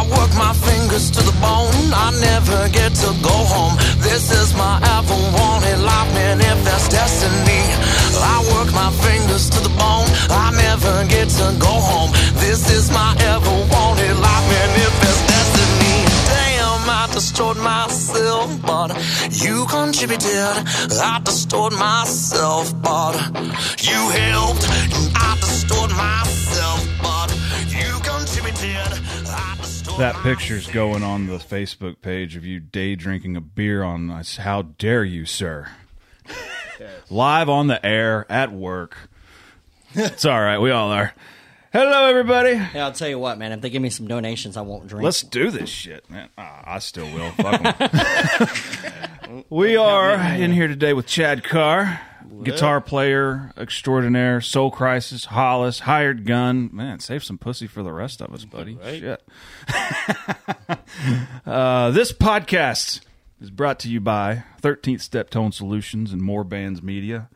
I work my fingers to the bone. I never get to go home. This is my ever wanted life, man. If that's destiny, I work my fingers to the bone. I never get to go home. This is my ever wanted life, man. If that's destiny, damn, I destroyed myself, but you contributed. I destroyed myself, but you helped. I destroyed myself, That picture's going on the Facebook page of you day drinking a beer on us. How dare you, sir? Live on the air at work. It's all right. We all are. Hello, everybody. Yeah, I'll tell you what, man. If they give me some donations, I won't drink. Let's do this shit, man. Ah, I still will. Fuck 'em. we are in here today with Chad Carr, guitar player extraordinaire, Soul Crisis, Hollis, Hired Gun. Man, save some pussy for the rest of us, buddy. Shit. uh, this podcast is brought to you by 13th Step Tone Solutions and More Bands Media.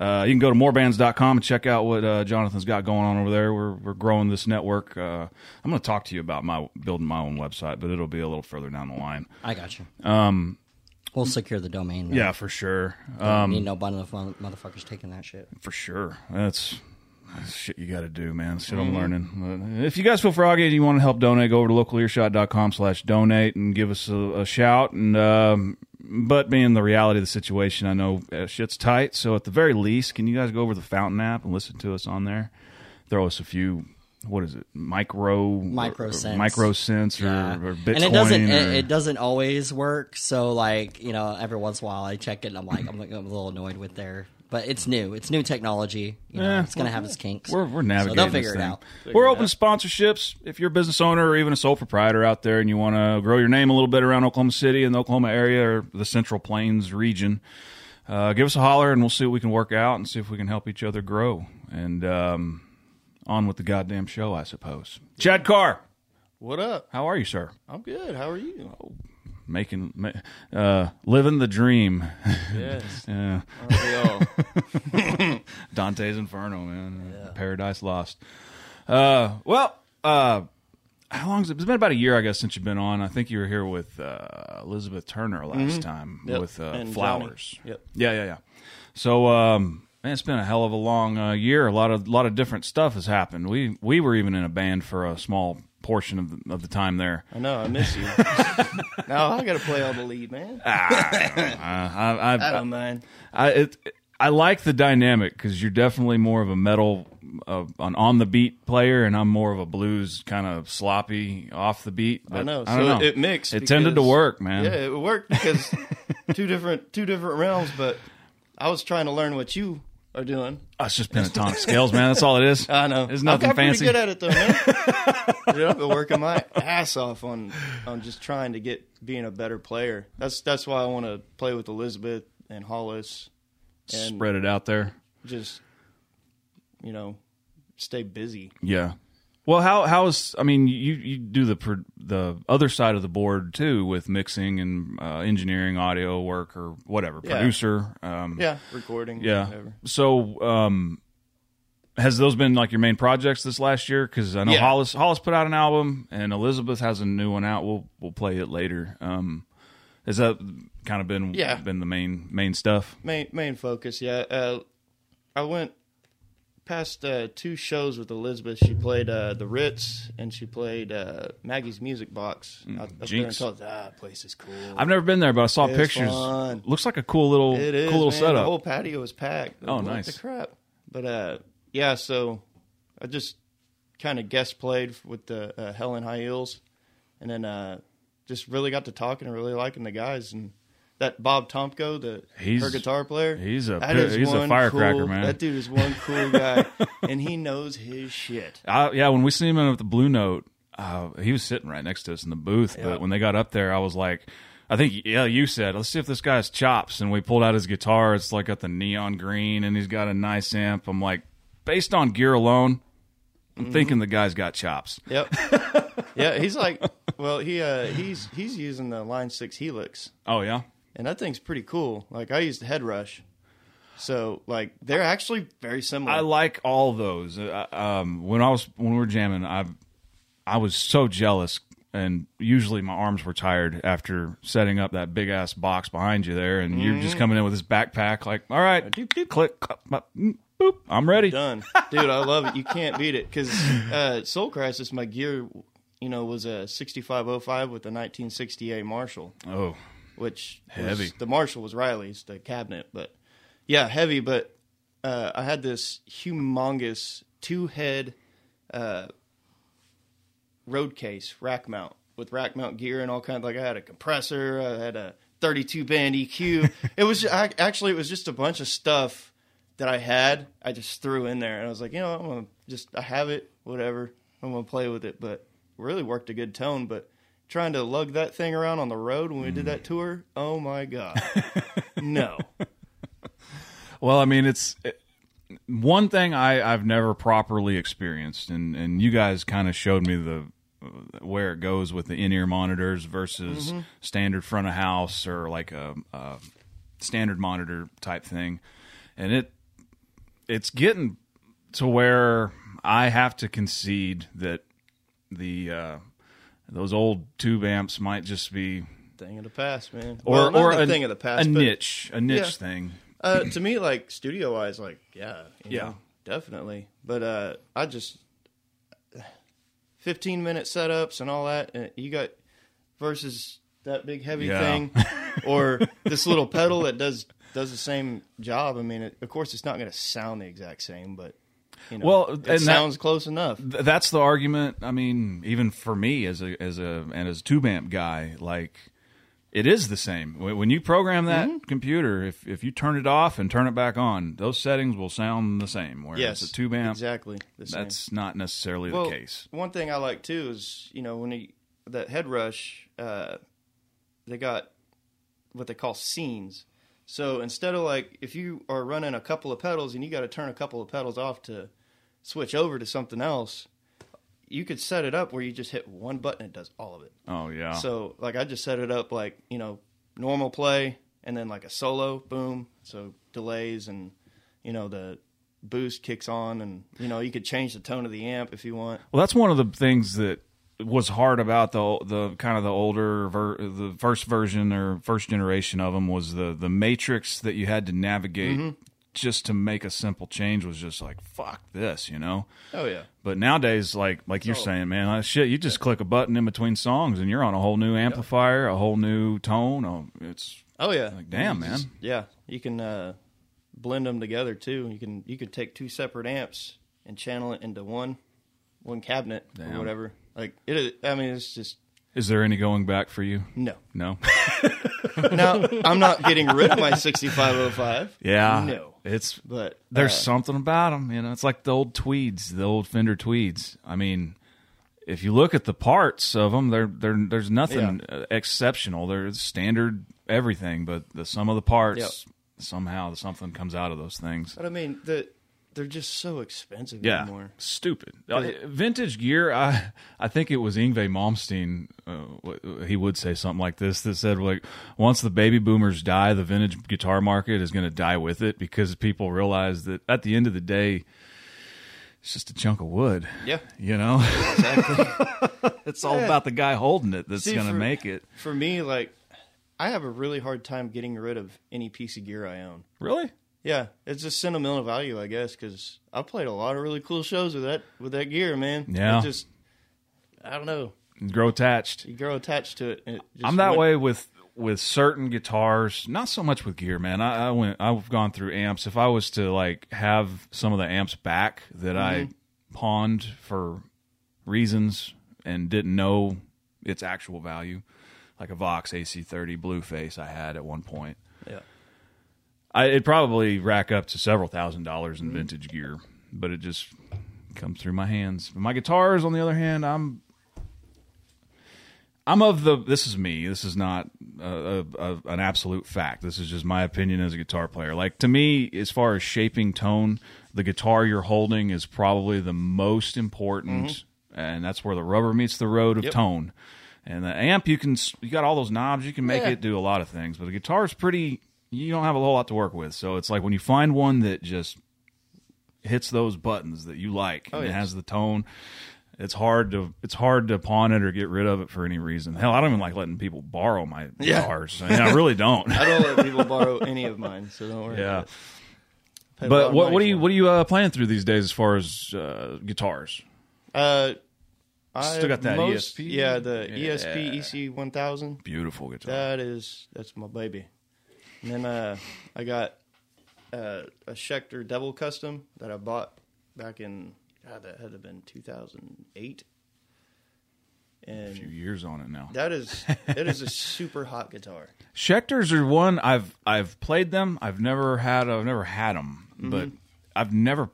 Uh, you can go to morebands.com and check out what uh, Jonathan's got going on over there. We're we're growing this network. Uh, I'm going to talk to you about my building my own website, but it'll be a little further down the line. I got you. Um, we'll secure the domain. though. Yeah, for sure. Um, need no bundle of motherfuckers taking that shit. for sure. That's, that's shit you got to do, man. Shit Mm-hmm. I'm learning. Uh, If you guys feel froggy and you want to help donate, go over to localearshot.com slash donate and give us a, a shout. And um, But being the reality of the situation, I know uh, shit's tight. So at the very least, can you guys go over the Fountain app and listen to us on there? Throw us a few. What is it? Micro Micro or, micro cents or, Yeah. or Bitcoin. and it doesn't or, it, it doesn't always work. So like you know, every once in a while I check it and I'm like I'm, like, I'm a little annoyed with their. But it's new. It's new technology. You know, Yeah, it's gonna have its kinks. We're, we're navigating. So they'll figure this it thing. out. We're open to sponsorships. If you're a business owner or even a sole proprietor out there and you want to grow your name a little bit around Oklahoma City and the Oklahoma area or the Central Plains region, uh, give us a holler and we'll see what we can work out and see if we can help each other grow. And um, on with the goddamn show, I suppose. Chad Carr, What up? how are you, sir? I'm good. How are you? Making, ma- uh, living the dream. Yes. yeah. Aren't we all? Dante's Inferno, man. Paradise Lost. Uh, well, uh, how long has it? It's been about a year, I guess, since you've been on. I think you were here with uh, Elizabeth Turner last time Yep. with uh, And Flowers. Johnny. Yep. Yeah, yeah, yeah. So, um, man, it's been a hell of a long uh, year. A lot of lot of different stuff has happened. We we were even in a band for a small portion of the, of the time there. I know. I miss you. now I got to play all the lead, man. Uh, I, I, I don't mind. I it, I like the dynamic because you're definitely more of a metal, uh, an on the beat player, and I'm more of a blues kind of sloppy off the beat. I know. I don't so know. it mixed. It tended to work, man. Yeah, it worked because two different two different realms. But I was trying to learn what you are doing. Oh, it's just pentatonic scales, man. That's all it is. I know. It's nothing got fancy. pretty good at it though, man. Dude, I've been working my ass off on on just trying to get being a better player. That's that's why I want to play with Elizabeth and Hollis and Spread it out there. just you know stay busy. Yeah. Well, how how's I mean you you do the the other side of the board too with mixing and uh, engineering, audio work or whatever, Yeah. producer. Um, Yeah, recording. Yeah. whatever. So, um, has those been like your main projects this last year? Because I know Yeah. Hollis Hollis put out an album, and Elizabeth has a new one out. We'll we'll play it later. Um, has that kind of been Yeah. been the main main stuff? Main main focus. Yeah, uh, I went past uh, two shows with Elizabeth. She played uh, the Ritz and she played uh, Maggie's Music Box. out, up there Jinx. That place is cool. I've never been there, but I saw It's pictures. fun. Looks like a cool little It is cool little man. setup. The whole patio is packed. Oh, nice. The crap. But uh, yeah, so I just kind of guest played with the uh, Hell in High Heels, and then uh, just really got to talking and really liking the guys and. That Bob Tomko, the He's- her guitar player, he's a that pi- is he's a firecracker, cool- man. That dude is one cool guy, and he knows his shit. I, yeah, when we seen him at the Blue Note, uh, he was sitting right next to us in the booth. But when they got up there, I was like, I think, yeah, you said, let's see if this guy's chops. And we pulled out his guitar. It's like got the neon green, and he's got a nice amp. I'm like, based on gear alone, I'm Mm-hmm. thinking the guy's got chops. Yep. yeah, he's like, well, he uh, he's he's using the Line Six Helix, Oh yeah, and that thing's pretty cool. Like I used the Head Rush, so like they're actually very similar. I like all those. Uh, um, when I was when we were jamming, I I was so jealous and usually my arms were tired after setting up that big ass box behind you there, and you're just coming in with this backpack, like, all right, doop, doop, click, click, mm, boop, I'm ready. Done, dude. I love it. You can't beat it because uh, Soul Crisis, my gear, you know, was a 6505 with a 1968 Marshall, Oh, which Heavy. Was, the Marshall was Riley's, the cabinet, but yeah, heavy. But uh, I had this humongous two head uh, road case rack mount with rack mount gear and all kinds. Like I had a compressor, I had a 32 band EQ. it was I, actually it was just a bunch of stuff that I had. I just threw in there, and I was like, you know, I'm gonna just I have it, whatever. I'm gonna play with it, but really worked a good tone. But trying to lug that thing around on the road when we did that mm. tour, oh my god, no. Well, I mean, it's it, one thing I, I've never properly experienced, and, and you guys kind of showed me the uh, where it goes with the in ear monitors versus mm-hmm. standard front of house or like a, a standard monitor type thing, and it it's getting to where I have to concede that the uh, those old tube amps might just be Thing of the past, man. or well, or a thing of the past, a niche a niche Yeah. thing. Uh, to me, like studio wise, like yeah, Yeah. know, definitely. But uh, I just fifteen minute setups and all that. And you got versus that big heavy Yeah. thing, or this little pedal that does does the same job. I mean, it, of course, it's not going to sound the exact same, but you know, Well, it and that- sounds close enough. Th- that's the argument. I mean, even for me as a as a and as a tube amp guy, like it is the same. When when you program that Mm-hmm. computer, if if you turn it off and turn it back on, those settings will sound the same. Whereas Yes, a tube amp, exactly. That's not necessarily well, the case. One thing I like too is you know when he that head rush, uh, they got what they call scenes. So instead of like if you are running a couple of pedals and you got to turn a couple of pedals off to switch over to something else, you could set it up where you just hit one button and it does all of it. Oh yeah. So like I just set it up like you know normal play and then like a solo boom. So delays and you know the boost kicks on and you know you could change the tone of the amp if you want. Well, that's one of the things that was hard about the the kind of the older ver, the first version or first generation of them was the the matrix that you had to navigate Mm-hmm. just to make a simple change was just like fuck this, you know. Oh yeah. But nowadays, like like you're So- saying, man, like, shit, you just click a button in between songs and you're on a whole new amplifier, a whole new tone. Oh, it's Oh yeah. Like, damn, man. just- yeah, you can uh, blend them together too. You can you could take two separate amps and channel it into one one cabinet Damn. or whatever. Like it is. I mean, it's just is there any going back for you? no. No. now I'm not getting rid of my 6505. yeah. No. It's But there's uh, something about them, you know. It's like the old tweeds, the old Fender tweeds. I mean, if you look at the parts of them, they're, they're, there's nothing uh, exceptional. They're standard everything, but the sum of the parts somehow something comes out of those things. But I mean, the they're just so expensive Yeah, anymore. stupid. Uh, vintage gear. I I think it was Yngwie Malmsteen. Uh, he would say something like this that said like, once the baby boomers die, the vintage guitar market is going to die with it because people realize that at the end of the day, it's just a chunk of wood. Yeah. You know, Exactly. it's all Yeah. about the guy holding it that's going to make it. For me, like I have a really hard time getting rid of any piece of gear I own. Really? Yeah, it's just sentimental value, I guess, because I played a lot of really cool shows with that with that gear, man. Yeah. It just I don't know. Grow attached. You grow attached to it. it just I'm that went- way with with certain guitars, not so much with gear, man. I, I went, I've gone through amps. If I was to like have some of the amps back that I Mm-hmm. pawned for reasons and didn't know its actual value, like a Vox AC30 Blueface I had at one point. I, it'd probably rack up to several thousand dollars Mm-hmm. in vintage gear, but it just comes through my hands. My guitars, on the other hand, I'm I'm of the. This is me. This is not a, a, an absolute fact. This is just my opinion as a guitar player. Like to me, as far as shaping tone, the guitar you're holding is probably the most important, and that's where the rubber meets the road of Yep. tone. And the amp, you can you got all those knobs. You can make Yeah. it do a lot of things, but the guitar is pretty. You don't have a whole lot to work with. So it's like when you find one that just hits those buttons that you like Oh, and it has the tone It's hard to it's hard to pawn it or get rid of it for any reason. Hell, I don't even like letting people borrow my Yeah. guitars. I, mean, I really don't. I don't let people borrow any of mine, so don't worry. yeah. about it. Pay a lot But what what are you what are you uh, playing through these days as far as uh, guitars? Uh, I Still got that most, ESP? Yeah, the Yeah. ESP EC one thousand. Beautiful guitar. That is that's my baby. And then uh, I got uh, a Schecter Devil Custom that I bought back in God, that had to have been two thousand eight. a few years on it now. that is it is a super hot guitar. Schecters are one I've I've played them. I've never had I've never had them, Mm-hmm. but I've never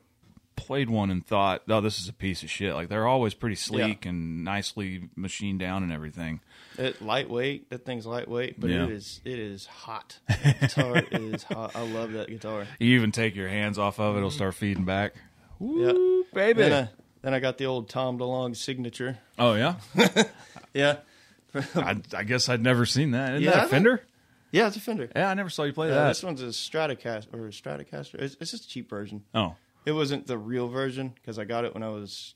played one and thought, "Oh, this is a piece of shit." Like they're always pretty sleek and nicely machined down and everything. It lightweight. That thing's lightweight, but Yeah. it is it is hot. That guitar is hot. I love that guitar. You even take your hands off of it, it'll mm-hmm. start feeding back. Yeah. Ooh, baby. Then I, then I got the old Tom DeLonge signature. oh yeah, Yeah. I, I guess I'd never seen that. Isn't Yeah, that a Fender? Yeah, it's a Fender. Yeah, I never saw you play Yeah, that. this one's a Stratocaster or a Stratocaster. It's, it's just a cheap version. Oh, It wasn't the real version because I got it when I was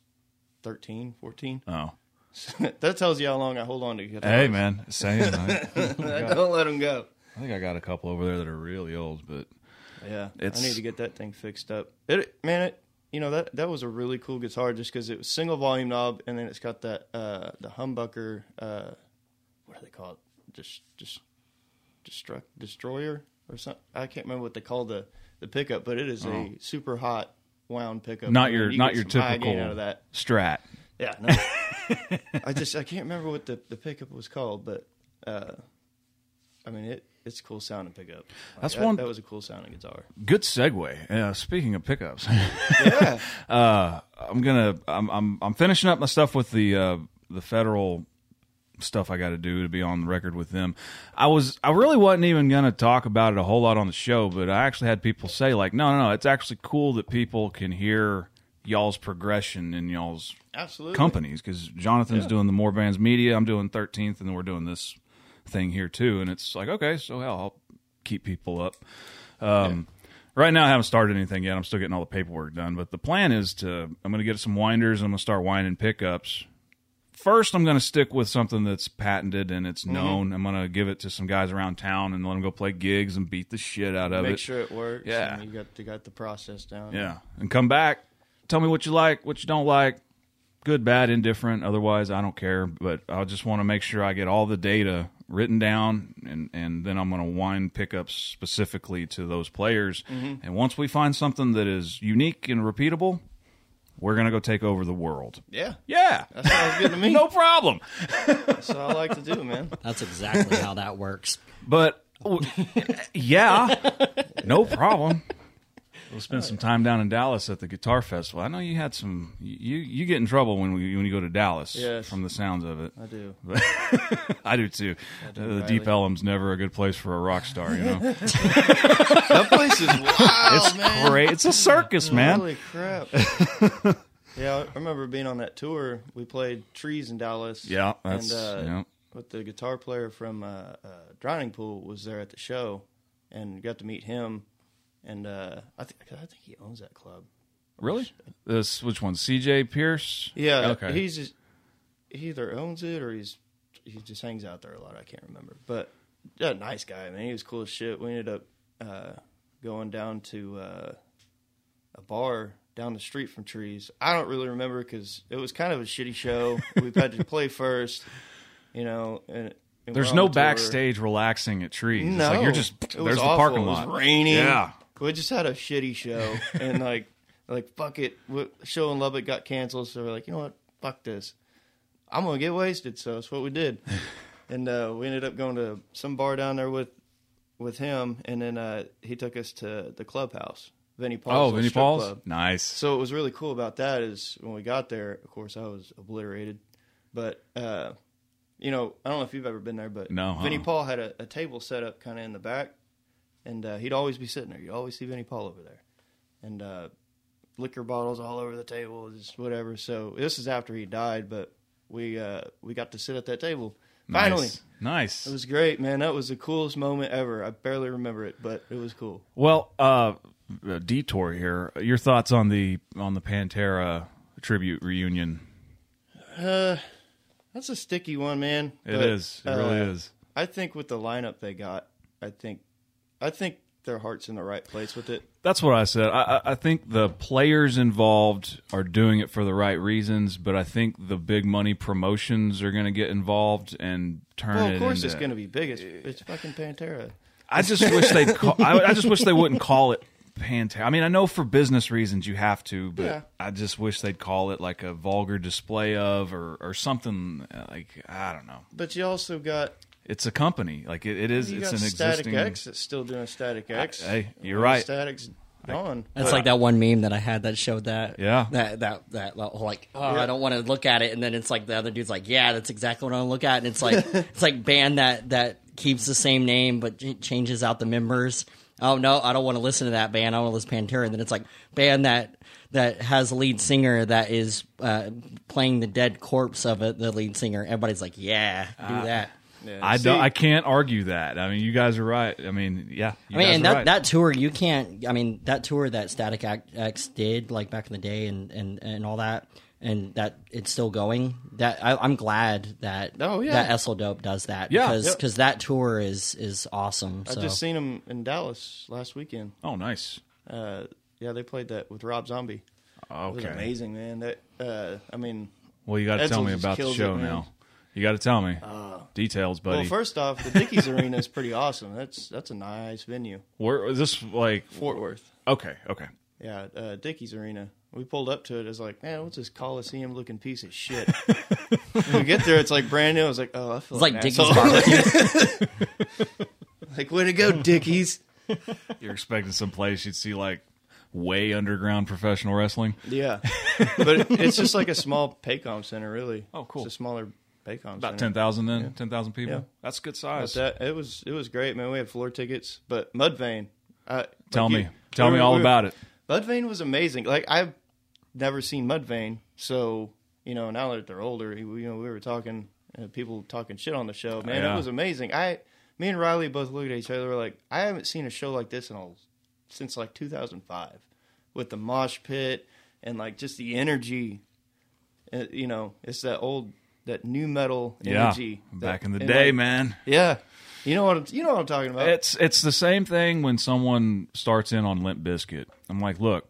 13, 14. oh. that tells you how long I hold on to guitars. Hey man, same. I, I don't let them go. I think I got a couple over there that are really old, but Yeah, It's- I need to get that thing fixed up. It man, it you know that that was a really cool guitar just because it was single volume knob and then it's got that uh the humbucker uh what do they call it just just destruct destroyer or something I can't remember what they call the the pickup but it is a super hot wound pickup. Oh. not your you not your typical out of that. Strat. Yeah, no. I just I can't remember what the, the pickup was called, but uh, I mean it. It's a cool sounding pickup. Like, That's that, one- That was a cool sounding guitar. Good segue. Uh, speaking of pickups, Yeah. uh, I'm gonna I'm, I'm I'm finishing up my stuff with the uh, the federal stuff I got to do to be on the record with them. I was I really wasn't even gonna talk about it a whole lot on the show, but I actually had people say like, no, no, no, it's actually cool that people can hear y'all's progression in y'all's Absolutely. companies because Jonathan's Yeah. doing the More Bands Media, I'm doing 13th, and then we're doing this thing here too. And it's like, okay, so hell, I'll keep people up. Um, Right now, I haven't started anything yet. I'm still getting all the paperwork done. But the plan is to I'm going to get some winders and I'm going to start winding pickups. First, I'm going to stick with something that's patented and Mm-hmm. it's known. I'm going to give it to some guys around town and let them go play gigs and beat the shit out of Make it. Make sure it works. Yeah. and you got you got the process down. Yeah, and come back. Tell me what you like, what you don't like, good, bad, indifferent. Otherwise, I don't care. But I just want to make sure I get all the data written down, and and then I'm going to wind pickups specifically to those players. Mm-hmm. And once we find something that is unique and repeatable, we're going to go take over the world. Yeah. Yeah, That sounds good to me. no problem. That's what I like to do, man. That's exactly how that works. But yeah, no problem. We'll spend some time down in Dallas at the Guitar Festival. I know you had some. You you get in trouble when we when you go to Dallas. Yes. From the sounds of it, I do. I do too. do, Uh, the Deep Ellum's never a good place for a rock star. You know, That place is wild, it's man. great. It's a circus, man. Holy crap. yeah, I remember being on that tour. We played Trees in Dallas. Yeah, that's and, uh, yeah. But the guitar player from uh, uh, Drowning Pool was there at the show, and got to meet him. And uh, I think I think he owns that club. Really. This which one? C.J. Pierce. Yeah, Okay. He's just, he either owns it or he's he just hangs out there a lot. I can't remember, but yeah, nice guy. Man, he was cool as shit. We ended up uh, going down to uh, a bar down the street from Trees. I don't really remember because it was kind of a shitty show. we had to play first, you know. And, and There's no the backstage relaxing at trees. It's No, like you're just it there's the parking It lot. was raining. Yeah. We just had a shitty show, and like, like fuck it. Show in Lubbock got canceled, so we're like, you know what? Fuck this. I'm gonna get wasted. So that's what we did, and uh, we ended up going to some bar down there with with him, and then uh, he took us to the clubhouse, Vinnie Paul's. Oh, Vinnie Paul's. club. Nice. So what was really cool about that is when we got there, of course, I was obliterated. But, uh, you know, I don't know if you've ever been there, but No, Vinnie uh-uh. Paul had a, a table set up kind of in the back, and uh, he'd always be sitting there. You'd always see Vinnie Paul over there. And uh, liquor bottles all over the table, just whatever. So this is after he died, but we uh, we got to sit at that table. Finally. Nice. Nice. It was great, man. That was the coolest moment ever. I barely remember it, but it was cool. Well, uh, a detour here. Your thoughts on the on the Pantera tribute reunion? Uh, That's a sticky one, man. It But, is. It really uh, is. I think with the lineup they got, I think, I think their heart's in the right place with it. That's what I said. I, I think the players involved are doing it for the right reasons, but I think the big money promotions are going to get involved and turn Well, it. of course into, it's going to be big. It's, it's fucking Pantera. I just wish. Call, I, I just wish they wouldn't call it Pantera. I mean, I know for business reasons you have to, but Yeah. I just wish they'd call it like a vulgar display of or or something like I don't know. But you also got It's a company. Like it, it is. you It's got an Static existing. X that's still doing Static X. hey, you're right. Static's gone. That's like that one meme that I had that showed that. Yeah. That that that like, oh, Yeah. I don't want to look at it, and then it's like the other dude's like, yeah, that's exactly what I want to look at, and it's like it's like band that that keeps the same name but ch- changes out the members. Oh no, I don't want to listen to that band. I want to listen to Pantera. And then it's like band that that has a lead singer that is uh, playing the dead corpse of it, the lead singer. Everybody's like, yeah, do that. Yeah. I See, don't. I can't argue that. I mean, you guys are right. I mean, yeah. You I mean, guys and are that, right. that tour, you can't. I mean, that tour that Static X did, like back in the day, and and, and all that, and that it's still going. That I, I'm glad that Oh, yeah. that Edsel Dope does that Yeah. because Yep. because that tour is is awesome. I So just seen them in Dallas last weekend. Oh, nice. Uh, yeah, they played that with Rob Zombie. It was Okay. amazing, man. That uh, I mean, Well, you got to tell me about the show it, man. now. You got to tell me details, buddy. well, first off, the Dickies Arena is pretty awesome. That's that's a nice venue, Where is this like? Fort Worth. Okay, okay. Yeah, uh, Dickies Arena. We pulled up to it. I was like, man, what's this Coliseum looking piece of shit? when we get there, it's like brand new. I was like, oh, I feel it's like an Dickie's asshole. barbecue. like, way to go, Dickies. You're expecting some place you'd see like way underground professional wrestling. Yeah, but it's just like a small Paycom center, really. Oh, cool. It's a smaller Paycom About ten thousand then, ten thousand people. Yeah. That's good size. that it was it was great, man. We had floor tickets, but Mudvayne. Uh, tell like me, you- tell we me all we were- about it. Mudvayne was amazing. Like I've never seen Mudvayne, so you know now that they're older, you know we were talking, uh, people talking shit on the show. Man, Yeah. it was amazing. I, me and Riley both looked at each other. We're like, I haven't seen a show like this in a, since like 2005, with the mosh pit and like just the energy. Uh, you know, it's that old that new metal Yeah, energy. back that- in the day, like, man. Yeah, you know what I'm, you know what I'm talking about. It's it's the same thing when someone starts in on Limp Bizkit. I'm like, look,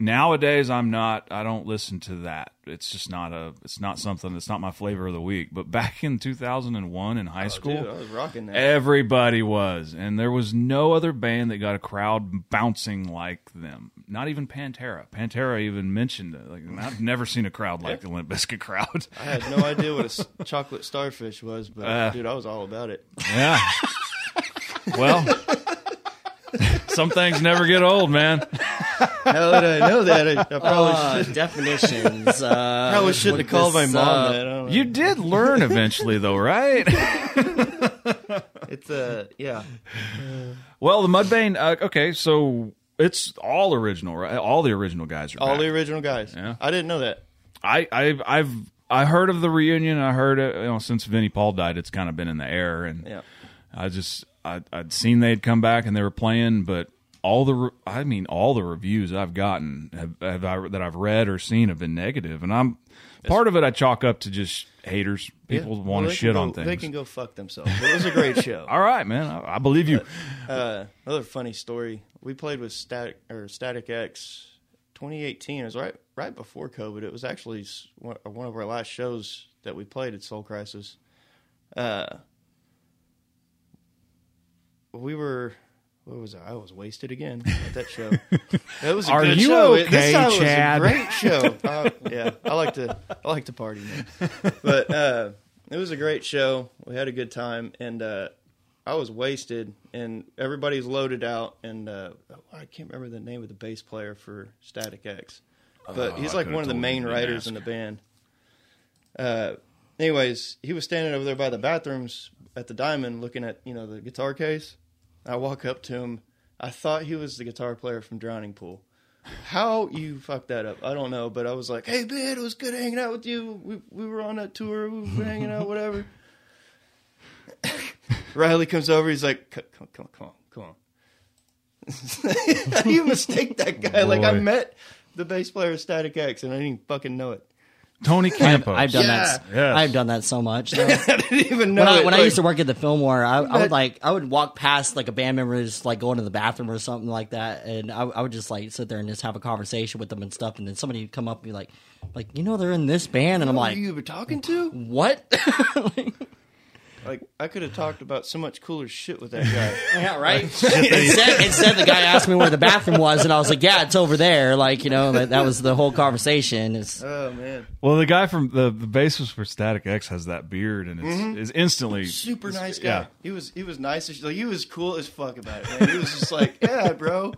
nowadays I'm not. I don't listen to that. It's just not a. It's not something. It's not my flavor of the week. But back in 2001 in high school, Oh, Dude, I was rocking that. Everybody was, and there was no other band that got a crowd bouncing like them. Not even Pantera. Pantera even mentioned it. Like I've never seen a crowd like the Limp Bizkit crowd. I had no idea what a chocolate starfish was, but Uh. dude, I was all about it. Yeah. well, some things never get old, man. How did I know that? I, I probably, Uh, should, definitions. Uh, probably shouldn't look have called my mom up. that. I don't know. You did learn eventually, though, right? It's uh, yeah. Well, the Mudvayne. Uh, okay, so it's all original, right? All the original guys are All back. the original guys. Yeah. I didn't know that. I, I've, I've, I heard of the reunion. I heard it. You know, since Vinnie Paul died, it's kind of been in the air, and Yeah. I just, I, I'd seen they'd come back and they were playing, but all the, re- I mean, all the reviews I've gotten have, have I, that I've read or seen have been negative, and I'm part of it. I chalk up to just haters. People Yeah. want Well, to shit can on things. They can go fuck themselves. It was a great show. all right, man. I, I believe you. Uh, another funny story. We played with Static or Static X 2018. It was right right before COVID. It was actually one one of our last shows that we played at Soul Crisis. Uh, we were. What was I? I was wasted again at that show. That was a Are good you show. okay, this time Chad? was a great show. Uh, yeah, I like to I like to party, man. But uh, it was a great show. We had a good time, and uh, I was wasted, and everybody's loaded out, and uh, I can't remember the name of the bass player for Static X, but he's Oh, I like one of the main writers in the band. Uh, anyways, he was standing over there by the bathrooms at the Diamond, looking at you know the guitar case. I walk up to him. I thought he was the guitar player from Drowning Pool. How you fucked that up? I don't know, but I was like, "Hey, man, it was good hanging out with you. We we were on that tour. We were hanging out, whatever." Riley comes over. He's like, "Come, come, come, come on, come on." How do you mistake that guy? Like I met the bass player of Static X, and I didn't fucking know it. Tony Campos. I've done Yeah. that. Yes. I've done that so much. though. I didn't even know. when I it, when I used to work at the Fillmore, I, I would like I would walk past like a band member just like going to the bathroom or something like that, and I, I would just like sit there and just have a conversation with them and stuff, and then somebody would come up and be like, like you know they're in this band, and I'm like, Who like, you were talking to? what? Like I could have talked about so much cooler shit with that guy. yeah, right. instead, instead, the guy asked me where the bathroom was, and I was like, yeah, it's over there. Like you know that, that was the whole conversation. It's, oh man, Well, the guy from the the bassist for Static X has that beard, and it's, mm-hmm. it's instantly super it's- nice guy. Yeah, He was he was nice. as- Like he was cool as fuck about it. Man. He was just like, yeah, bro.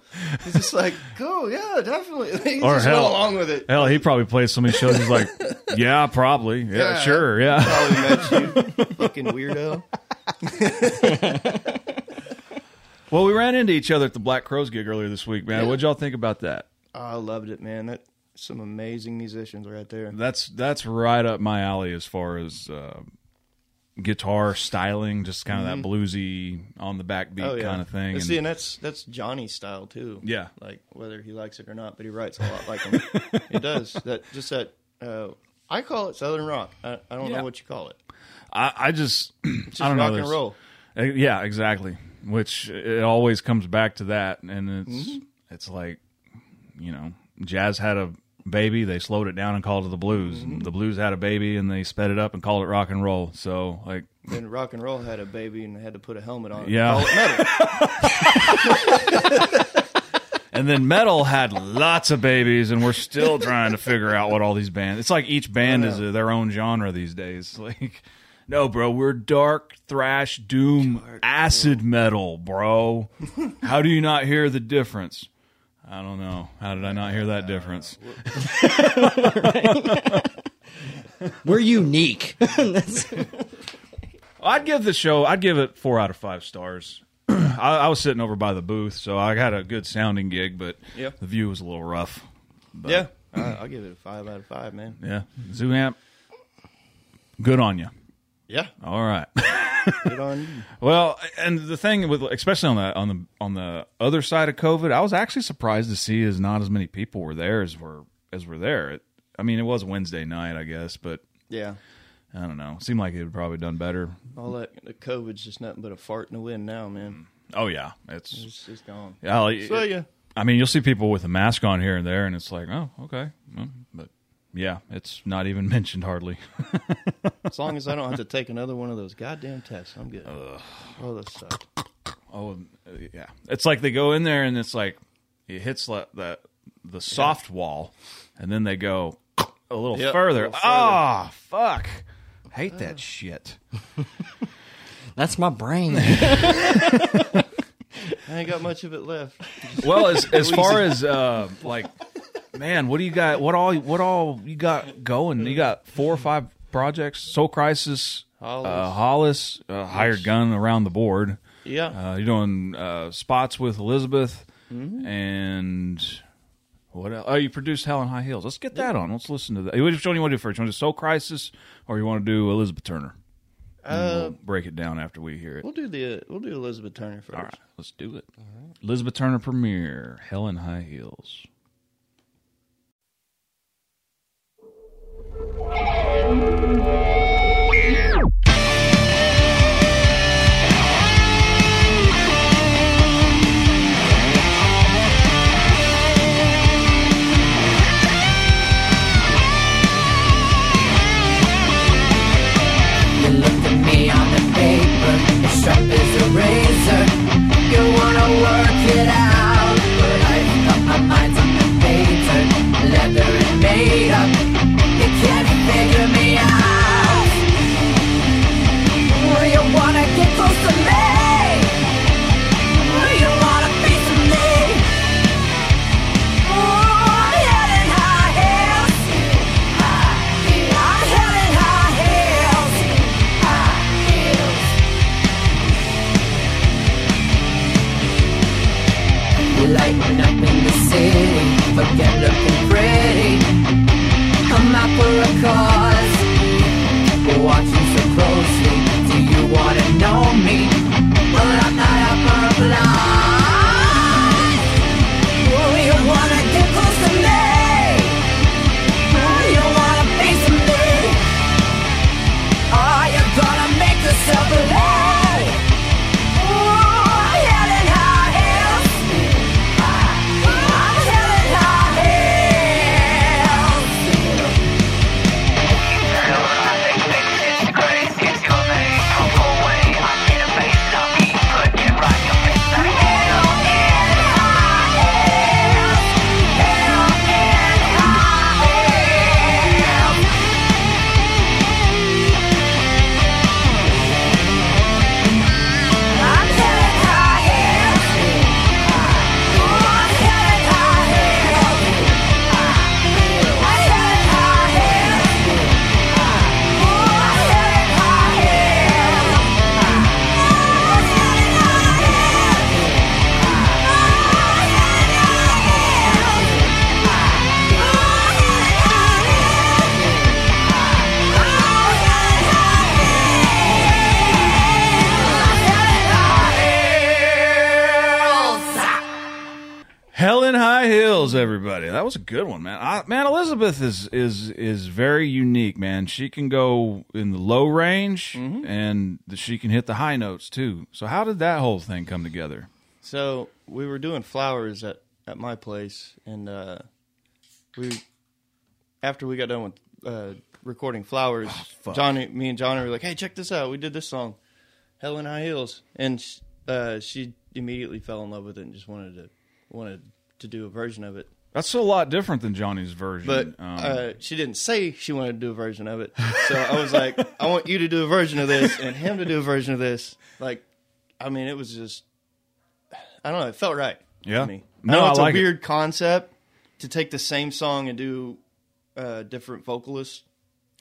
He's just like, cool, yeah, definitely. He Or just hell- went along with it. hell, he probably plays so many shows. He's like, yeah, probably, yeah, Yeah. sure, yeah. Probably met you, fucking weirdo. Well, we ran into each other at the Black Crowes gig earlier this week, man. What'd y'all think about that? Oh, I loved it, man. That some amazing musicians right there. That's that's right up my alley as far as uh, guitar styling, just kind of that bluesy on the backbeat Mm-hmm. Oh yeah, kind of thing. And- see, and that's that's Johnny's style too. Yeah. like whether he likes it or not, but he writes a lot like him. he does that. Just that. Uh, I call it southern rock. I, I don't Yeah. know what you call it. I, I just, It's I don't know. and roll. Uh, Yeah, exactly. Which it always comes back to that, and it's Mm-hmm. it's like you know, jazz had a baby, they slowed it down and called it the blues. Mm-hmm. The blues had a baby, and they sped it up and called it rock and roll. So like, Then rock and roll had a baby and had to put a helmet on. it. Yeah. Call it metal. and then metal had lots of babies, and we're still trying to figure out what all these bands. It's like each band is a, their own genre these days. Like. No, bro, we're dark thrash, doom, acid metal, bro. How do you not hear the difference? I don't know. How did I not hear that difference? Uh, we're unique. I'd give the show. I'd give it four out of five stars. I, I was sitting over by the booth, so I got a good sounding gig, but Yeah. the view was a little rough. But, yeah, I, I'll give it a five out of five, man. Yeah, Zooamp, good on you. Yeah, All right. good on you. Well, and the thing with especially on the on the on the other side of COVID, I was actually surprised to see as not as many people were there as were as were there. It, I mean, it was Wednesday night, I guess, but Yeah, I don't know. Seemed like it would probably done better. all that the COVID's just nothing but a fart in the wind now, man. Oh yeah, it's It's, it's gone. yeah. Yeah, I mean, you'll see people with a mask on here and there, and it's like, oh, okay, well, but yeah, it's not even mentioned hardly. as long as I don't have to take another one of those goddamn tests, I'm good. Oh, that sucks. oh, uh, yeah, it's like they go in there and it's like it hits the the, the soft wall, and then they go a little Yep, further. a little further. Ah, fuck, hate that shit. That's my brain. I ain't got much of it left. Well, as as far as uh, like, man, what do you got? What all? What all you got going? You got four or five projects. Soul Crisis, Hollis. uh, Hollis, uh, hired gun around the board. Yeah, Uh, you're doing uh, spots with Elizabeth, Mm-hmm. and what else? Oh, you produced Hell in High Heels. Let's get that on. Let's listen to that. Which one do you want to do first? You want to do Soul Crisis, or you want to do Elizabeth Turner? Uh, we'll break it down after we hear it. we'll do the we'll do Elizabeth Turner first. All right, let's do it. Elizabeth Turner premiere, Hell in High Heels. Was a good one, man. I, man, Elizabeth is is is very unique, man. She can go in the low range, Mm-hmm. and she can hit the high notes too. So, how did that whole thing come together? So we were doing flowers at at my place, and uh, we after we got done with uh, recording flowers, Oh. Johnny, me and Johnny were like, "Hey, check this out! We did this song, Hell in High Heels," and uh, she immediately fell in love with it and just wanted to wanted to do a version of it. That's a lot different than Johnny's version. But Um, uh, she didn't say she wanted to do a version of it, so I was like, "I want you to do a version of this, and him to do a version of this." Like, I mean, it was just, I don't know, it felt right. Yeah. me. No, I it's like a it. weird concept to take the same song and do uh, different vocalists,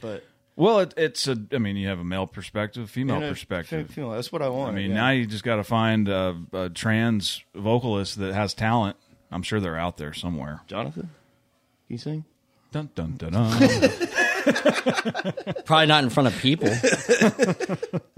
but well, it, it's a. I mean, you have a male perspective, female perspective. female, that's what I want. I mean, yeah. now you just got to find a, a trans vocalist that has talent. I'm sure they're out there somewhere. Jonathan, you sing? Dun dun dun dun. Probably not in front of people.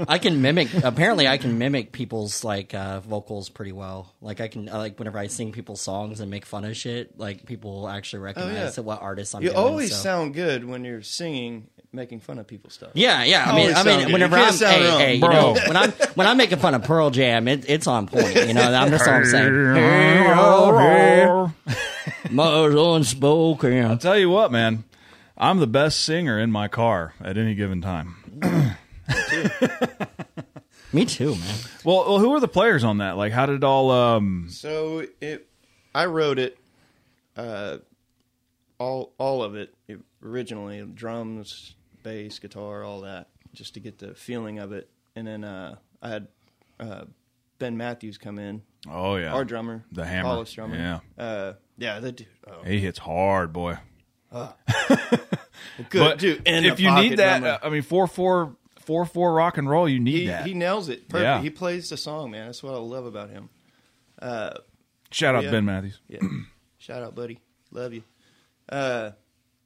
I can mimic. Apparently, I can mimic people's like uh, vocals pretty well. Like I can, uh, like whenever I sing people's songs and make fun of shit, like people will actually recognize Oh, yeah. that what artists I'm You doing. always so. sound good when you're singing, making fun of people's stuff. Yeah, yeah. I mean, I mean, good. whenever You I'm, can't hey, wrong. hey, you know, when I'm when I'm making fun of Pearl Jam, it, it's on point. You know, I'm just all I'm saying. Hey, oh, hey, Mother's unspoken. I'll tell you what, man. I'm the best singer in my car at any given time. Me too, man. Well, well, who were the players on that? Like, how did it all? Um, So it, I wrote it, uh, all all of it, it originally drums, bass, guitar, all that, just to get the feeling of it. And then uh, I had uh, Ben Matthews come in, oh yeah, our drummer, The hammer. Hollis drummer. Yeah. uh, yeah, that dude. Oh, he hits hard, boy. Good dude. if you need that, uh, I mean, four four four four rock and roll, you need he that. he nails it. Perfect. Yeah. He plays the song, man. That's what I love about him. Shout out yeah. Ben Matthews. Yeah. Shout out, buddy. Love you. Uh,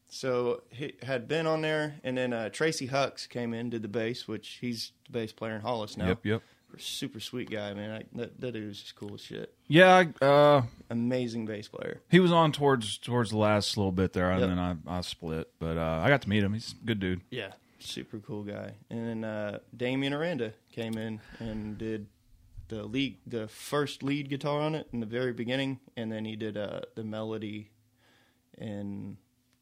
so he had Ben on there, and then uh, Tracy Hucks came in, did the bass, which he's the bass player in Hollis now. Yep, yep. Super sweet guy, man. I, that, that dude was just cool as shit. Yeah, I- uh, Amazing bass player. he was on towards towards the last little bit there, and Yep. then I, I split. But uh, I got to meet him. He's a good dude. Yeah. Super cool guy. And then uh, Damien Aranda came in and did the lead, the first lead guitar on it in the very beginning, and then he did uh, the melody and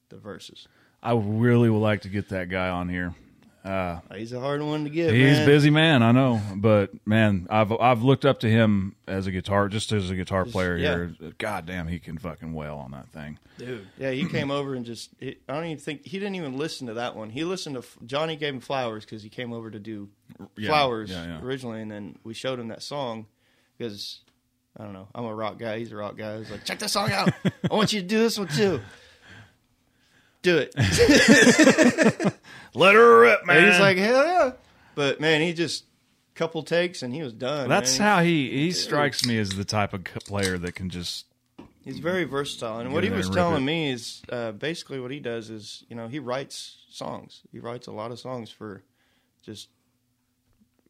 the verses. I really would like to get that guy on here. Uh, He's a hard one to get. He's man. a busy man, I know, but man, I've I've looked up to him as a guitar, just as a guitar player yeah. here. God damn, he can fucking wail on that thing. dude. Yeah, he came over and just. He, I don't even think he didn't even listen to that one. He listened to Johnny gave him flowers because he came over to do Yeah, flowers yeah, yeah. originally, and then we showed him that song because I don't know. I'm a rock guy. He's a rock guy. He's like, check this song out. I want you to do this one too. Do it. Let her rip, And he's like, hell yeah. But man, he just couple takes and he was done. That's man. how he he strikes me as the type of player that can just He's very versatile, and what he was telling it. me is uh, basically what he does is, you know, he writes songs. He writes a lot of songs for just,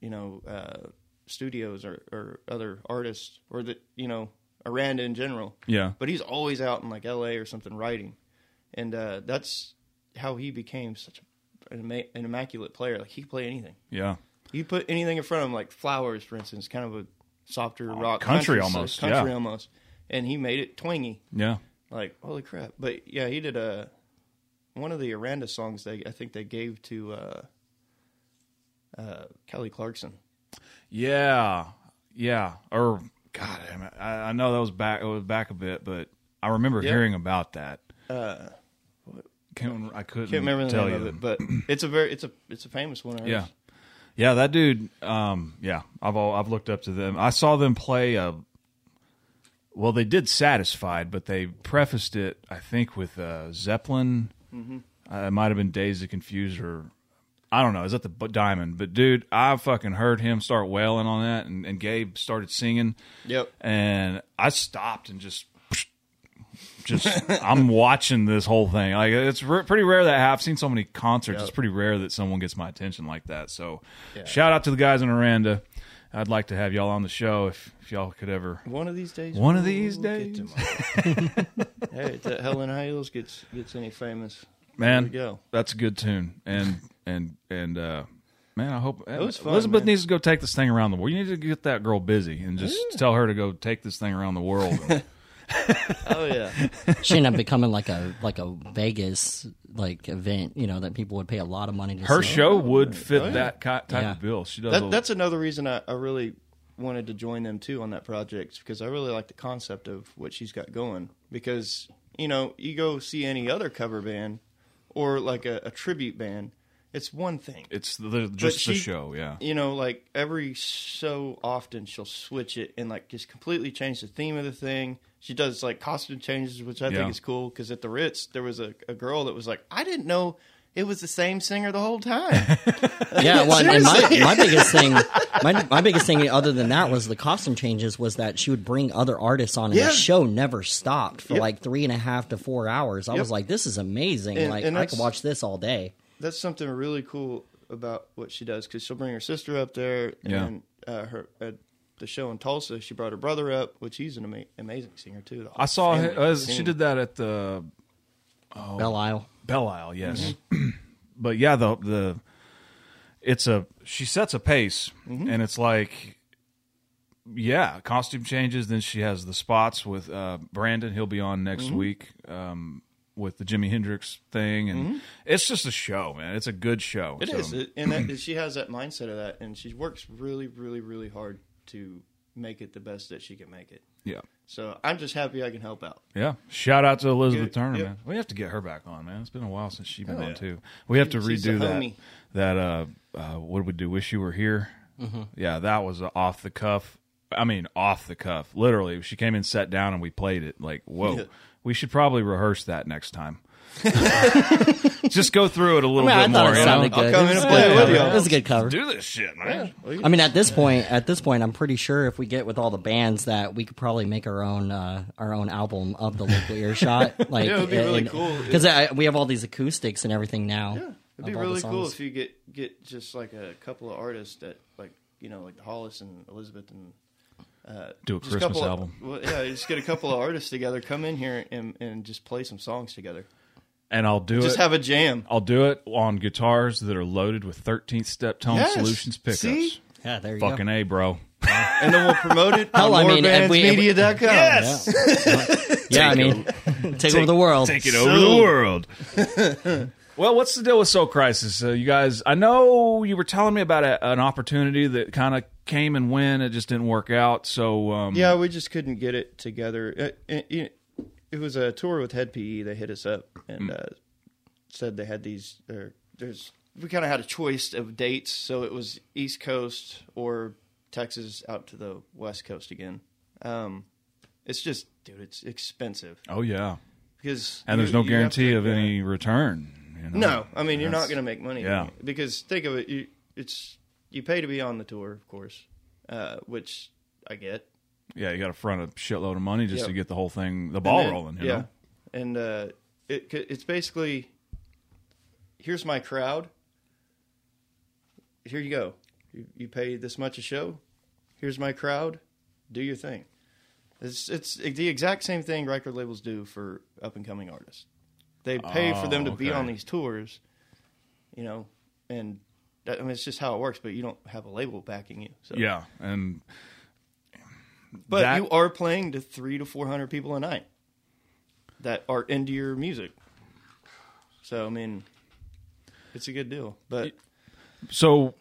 you know, uh, studios or, or other artists, or that you know, Aranda in general. yeah. But he's always out in like L.A. or something writing, and uh, that's how he became such an, imma- an immaculate player. Like he could play anything. Yeah. You put anything in front of him, like flowers, for instance, kind of a softer rock Oh, country so- almost, country yeah. almost, and he made it twangy. Yeah. Like holy crap! But yeah, he did a one of the Aranda songs. They I think they gave to uh, uh, Kelly Clarkson. Yeah. Yeah. Or God damn it. I, I know that was back it was back a bit, but I remember Yeah. hearing about that. Uh, Can't, I couldn't can't remember the tell name you. of it, but it's a very it's a it's a famous one. Yeah. Yeah, that dude. Um, yeah, I've all, I've looked up to them. I saw them play a. Well, they did "Satisfied," but they prefaced it, I think, with uh, Zeppelin. Uh, it might have been "Dazed and Confused" or I don't know. Is that the Diamond? But dude, I fucking heard him start wailing on that, and, and Gabe started singing, Yep. and I stopped and just. Just, I'm watching this whole thing. Like it's r- pretty rare that I've seen so many concerts. Yep. It's pretty rare that someone gets my attention like that. So, shout out to the guys in Aranda. I'd like to have y'all on the show if, if y'all could ever. One of these days. One of these get to days. hey, that Helen Heels gets gets any famous. Man, go. that's a good tune, and and and uh, man, I hope was fun, Elizabeth man. needs to go take this thing around the world. You need to get that girl busy and just tell her to go take this thing around the world. Oh yeah. She ended up becoming like a like a Vegas like event, you know, that people would pay a lot of money to her see. show would fit Oh, yeah. that type Yeah. of bill. She does. That, a- that's another reason I, I really wanted to join them too on that project because I really like the concept of what she's got going. Because you know, you go see any other cover band or like a, a tribute band, it's one thing. it's the, just the show. Yeah, You know, like every so often she'll switch it and like just completely change the theme of the thing. She does like costume changes, which I Yeah. think is cool. Because at the Ritz, there was a, a girl that was like, I didn't know it was the same singer the whole time. Yeah, well, and my, my biggest thing, my, my biggest thing, other than that, was the costume changes. Was that she would bring other artists on, and Yeah. the show never stopped for Yep. like three and a half to four hours. I Yep. was like, "This is amazing! And- like, and I could watch this all day." That's something really cool about what she does because she'll bring her sister up there, Yeah. and uh, her at the show in Tulsa, she brought her brother up, which he's an ama- amazing singer too. The I saw her, uh, she did that at the Belle Isle. Belle Isle. Yes, Mm-hmm. but yeah, the the it's a she sets a pace, Mm-hmm. and it's like. Yeah, costume changes. Then she has the spots with uh, Brandon. He'll be on next Mm-hmm. week um, with the Jimi Hendrix thing, and it's just a show, man. It's a good show. Mm-hmm. It So, is, It- and that, she has that mindset of that, and she works really, really, really hard to make it the best that she can make it. Yeah, So I'm just happy I can help out. yeah. Shout out to Elizabeth. Turner, Yep. man. We have to get her back on, man. It's been a while since she's been Oh, on yeah. too. We have to She's redo that. homie. That uh, uh, what did we do? Wish you were here. Mm-hmm. Yeah, that was off the cuff. I mean, off the cuff. Literally, she came and sat down, and we played it. Like, whoa, Yeah. We should probably rehearse that next time. Just go through it a little mean, I bit thought more. it you know? sounded I'll good. come in was and a play good with cover. y'all. It was a good cover. Do this shit, man. I mean, at this point, at this point, I'm pretty sure if we get with all the bands that we could probably make our own uh, our own album of the local earshot. Like, Yeah, it would be really cool. because we have all these acoustics and everything now. Yeah, it'd be of all the really cool songs. if you get get just like a couple of artists that like you know like Hollis and Elizabeth and Uh, do a just Christmas couple of- album, well, yeah, just get a couple of artists together, come in here and and just play some songs together. and I'll do Just it. Just have a jam. I'll do it on guitars that are loaded with 13th step tone Yes. solutions pickups. See? Yeah, there you Fucking go. Fucking A, bro. and then we'll promote it Hell, on I mean, if we- morebandsmedia.com. Yes, Yeah, I mean, take, over the world. Take it So- over the world. well, what's the deal with Soul Crisis? Uh, you guys, I know you were telling me about a, an opportunity that kind of came and went. It just didn't work out. So, um, Yeah, we just couldn't get it together. It, it, it was a tour with Hed PE. They hit us up and uh, said they had these. Or there's we kind of had a choice of dates, so it was East Coast or Texas out to the West Coast again. Um, it's just, dude, it's expensive oh yeah, because and there's you- no guarantee to- of any return. You know? No, I mean you're not going to make money. yeah. because think of it, you, it's you pay to be on the tour, of course, uh, which I get. Yeah, you got to front a shitload of money just Yep. to get the whole thing, the ball then- rolling. You yeah, know? and uh, it it's basically here's my crowd. Here you go. You, you pay this much a show. Here's my crowd. Do your thing. It's it's the exact same thing record labels do for up and coming artists. They pay for them to Oh, be on these tours, you know, and that, I mean it's just how it works. But you don't have a label backing you. So. Yeah, and But That- you are playing to three to four hundred people a night that are into your music. So I mean, it's a good deal. But so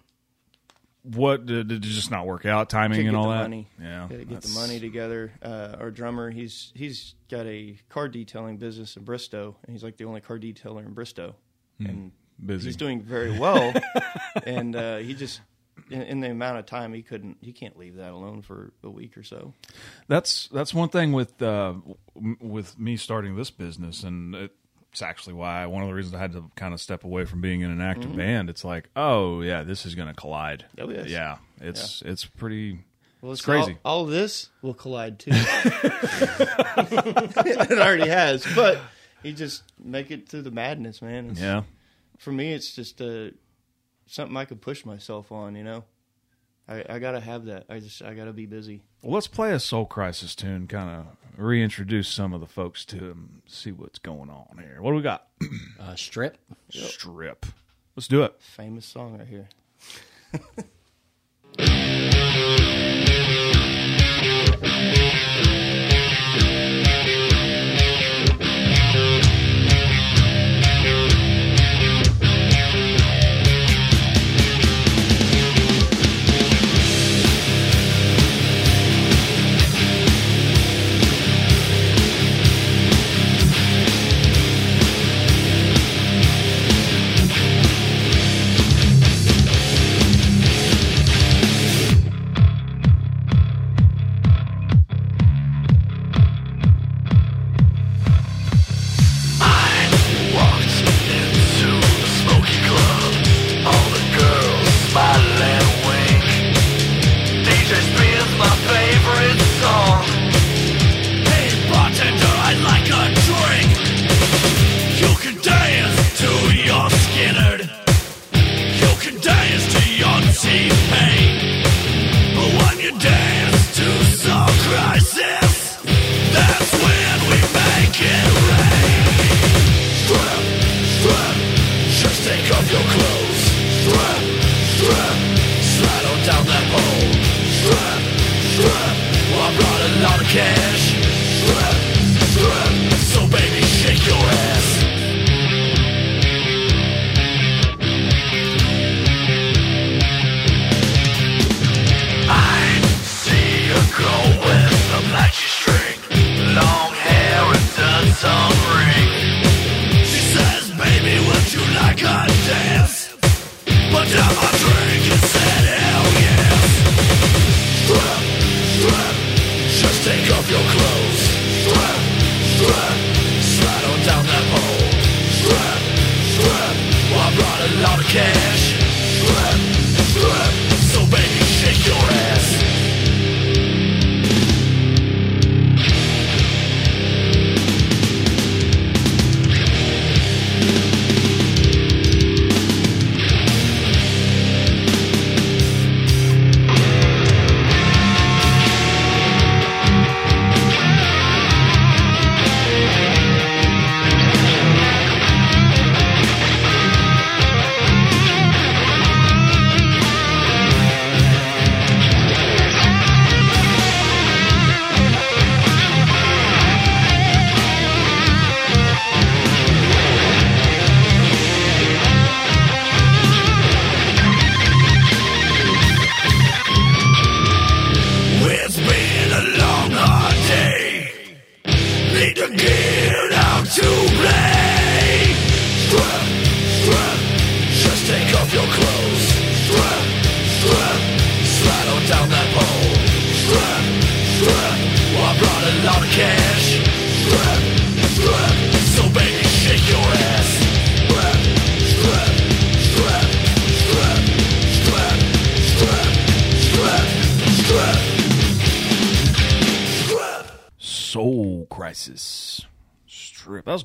what did, did it just not work out? Timing and all that. money. Yeah, gotta get the money together. Uh, our drummer, he's he's got a car detailing business in Bristow, and he's like the only car detailer in Bristow, and Hmm. Busy. he's doing very well. and uh, he just in, in the amount of time he couldn't, he can't leave that alone for a week or so. That's that's one thing with uh, with me starting this business, and it's actually why one of the reasons I had to kind of step away from being in an active band. It's like, oh yeah, this is going to collide. Oh, yes. yeah, it's it's pretty. Well, It's crazy. All, all this will collide too. it already has, but you just make it through the madness, man. It's- Yeah, For me, it's just uh, something I could push myself on. You know, I, I gotta have that. I just I gotta be busy. Well, let's play a Soul Crisis tune, kind of reintroduce some of the folks to him, see what's going on here. What do we got? Uh, strip. Strip. Let's do it. Famous song right here.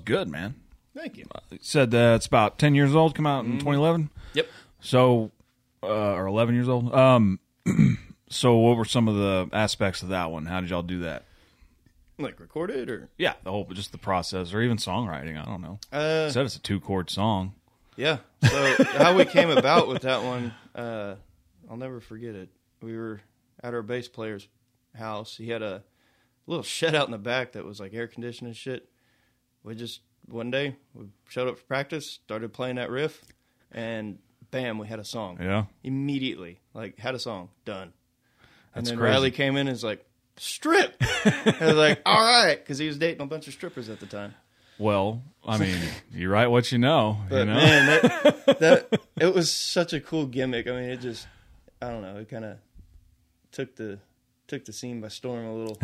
good, man. Thank you. It said that it's about 10 years old, come out in 2011. Yep. So, uh, or 11 years old. Um, so what were some of the aspects of that one? How did y'all do that? Like recorded or Yeah, the whole, just the process or even songwriting. I don't know. uh said it's a two chord song. yeah. So how we came about with that one, uh I'll never forget it. We were at our bass player's house. He had a little shed out in the back that was like air conditioned and shit. We just one day we showed up for practice, started playing that riff, and bam, we had a song. Yeah. Immediately. Like had a song. Done. and That's then crazy. Riley came in and was like, strip. I was like, all right, because he was dating a bunch of strippers at the time. Well, I mean, you write what you know. But you know? man, that, that it was such a cool gimmick. I mean, it just I don't know, it kind of took the took the scene by storm a little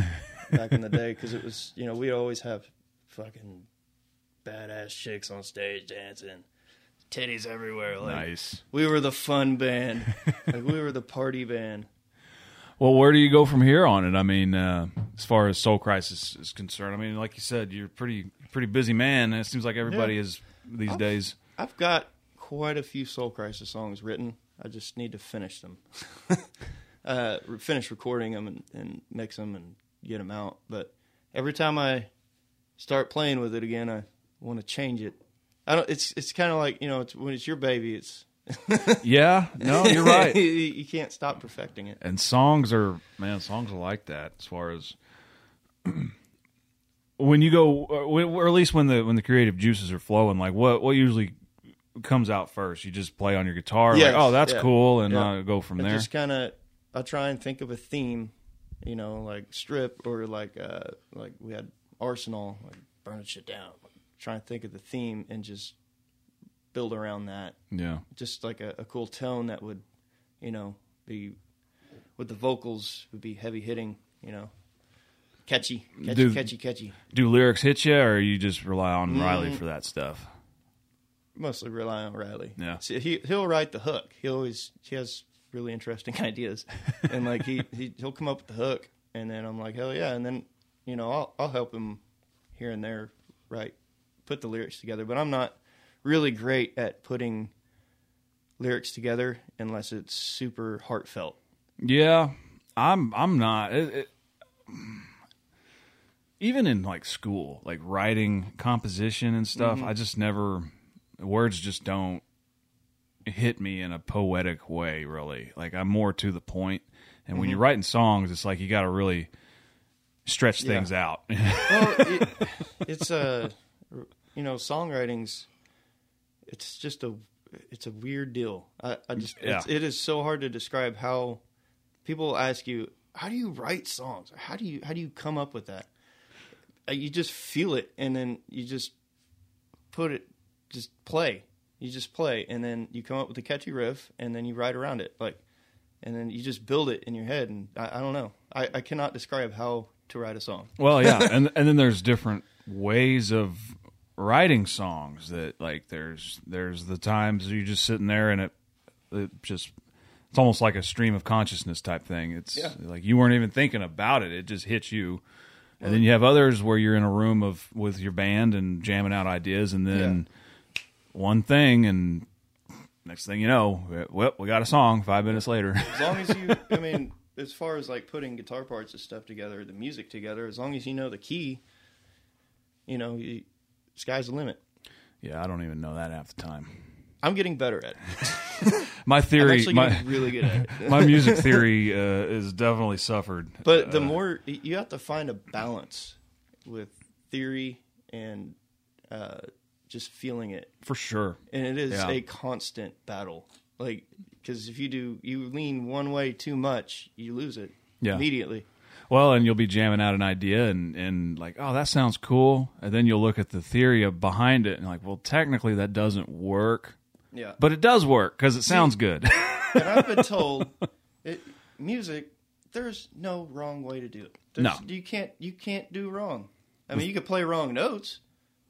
back in the day because it was you know we always have fucking badass chicks on stage dancing, titties everywhere. Like nice. we were the fun band, like we were the party band. Well, where do you go from here on it? I mean, uh, as far as Soul Crisis is concerned, I mean, like you said, you're a pretty pretty busy man. And it seems like everybody Yeah. is these I've- days. I've got quite a few Soul Crisis songs written. I just need to finish them, uh, finish recording them and, and mix them and get them out. But every time I start playing with it again, I want to change it. I don't. It's it's kind of like you know, it's, when it's your baby, it's Yeah, no, you're right. you, you can't stop perfecting it. and songs are man songs are like that as far as when you go or at least when the when the creative juices are flowing like what what usually comes out first you just play on your guitar Yes, like oh that's yeah. cool and Yeah. uh, go from I there just kind of I try and think of a theme, you know, like strip or like uh like we had Arsenal, like burning shit down. Try and think of the theme and just build around that. yeah Just like a, a cool tone that would, you know, be with the vocals would be heavy hitting, you know. Catchy, catchy, Dude. catchy, catchy. do lyrics hit you or you just rely on Riley Mm. for that stuff Mostly rely on Riley. Yeah. See, he he'll write the hook. He always he has really interesting ideas, and like he, he he'll come up with the hook, and then I'm like hell yeah, and then you know I'll I'll help him here and there, right, put the lyrics together. But I'm not really great at putting lyrics together unless it's super heartfelt. Yeah, I'm. I'm not. It, it, even in like school, like writing composition and stuff, Mm-hmm. I just never words just don't hit me in a poetic way. Really, like I'm more to the point. And Mm-hmm. when you're writing songs, it's like you got to really stretch Yeah. things out. Well, it, it's a you know songwriting's it's just a it's a weird deal. I, I just Yeah. it's, it is so hard to describe how people ask you how do you write songs? How do you how do you come up with that? Uh, You just feel it and then you just put it just play. You just play and then you come up with a catchy riff and then you write around it like and then you just build it in your head and I, I don't know. I, I cannot describe how to write a song. Well, yeah, and and then there's different ways of writing songs. That like there's there's the times you're just sitting there and it it just it's almost like a stream of consciousness type thing. It's Yeah. like you weren't even thinking about it; it just hits you. And then you have others where you're in a room of with your band and jamming out ideas, and then one thing, and next thing you know, well, we got a song. Five minutes later, as long as you i mean as far as like putting guitar parts and stuff together the music together as long as you know the key you know you, sky's the limit yeah, I don't even know that half the time. i'm getting better at it My theory, my really good at it my music theory uh, is definitely suffered. but the more you have to find a balance with theory and uh, just feeling it for sure. and it is Yeah. a constant battle like because if you do you lean one way too much you lose it Yeah. immediately Well, and you'll be jamming out an idea and, and like, oh, that sounds cool. And then you'll look at the theory of behind it and like, well, technically that doesn't work, yeah but it does work because it sounds good. and I've been told it, music. There's no wrong way to do it. There's, No. you can't. You can't do wrong. I mean, you could play wrong notes,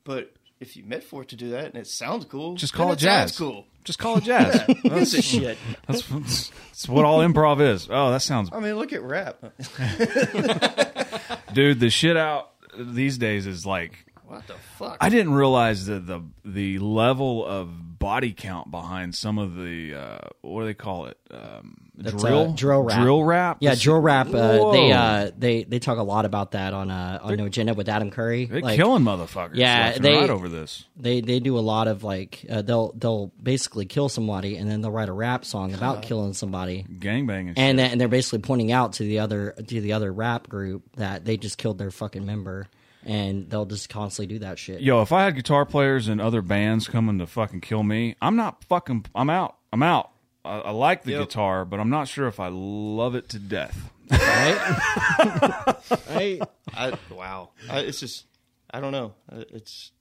but if you meant for it to do that and it sounds cool, Just call it jazz. Sounds cool. Just call it jazz. A shit? That's, that's, that's what all improv is. Oh, that sounds, I mean, look at rap. dude. The shit out these days is like What the fuck? I didn't realize that the the level of body count behind some of the uh, what do they call it? Um, That's, drill, uh, drill rap. drill rap. Yeah, drill rap. Uh, they uh, they they talk a lot about that on uh, on No Agenda with Adam Curry. They're Like, killing motherfuckers. Yeah, they- right over this. They they do a lot of like uh, they'll they'll basically kill somebody and then they'll write a rap song about killing somebody. Gang gangbanging. And then, and they're basically pointing out to the other to the other rap group that they just killed their fucking member, and they'll just constantly do that shit. Yo, if I had guitar players and other bands coming to fucking kill me, I'm not fucking. I'm out. I'm out. I, I like the Yep. guitar, but I'm not sure if I love it to death. Right? right? I, wow. I, it's just. I don't know. Uh, It's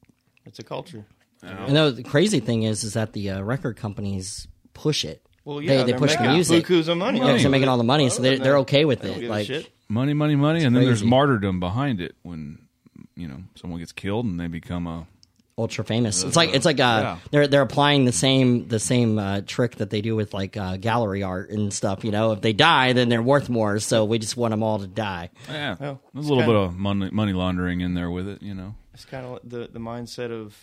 it's a culture. And the the crazy thing is, is that the uh, record companies push it. Well, They- yeah, they are push the making music. bukus of money. Yeah, 'cause they're making all the money, so they're, they're okay with it. Like, shit. Money, money, money, and then there's crazy. martyrdom behind it when you know someone gets killed and they become a. ultra famous. It's like it's like uh, Yeah. they're they're applying the same the same uh, trick that they do with like uh, gallery art and stuff. You know, if they die, then they're worth more. So we just want them all to die. Yeah, Well, there's a little kinda- bit of money, money laundering in there with it. You know. It's kind of the the mindset of,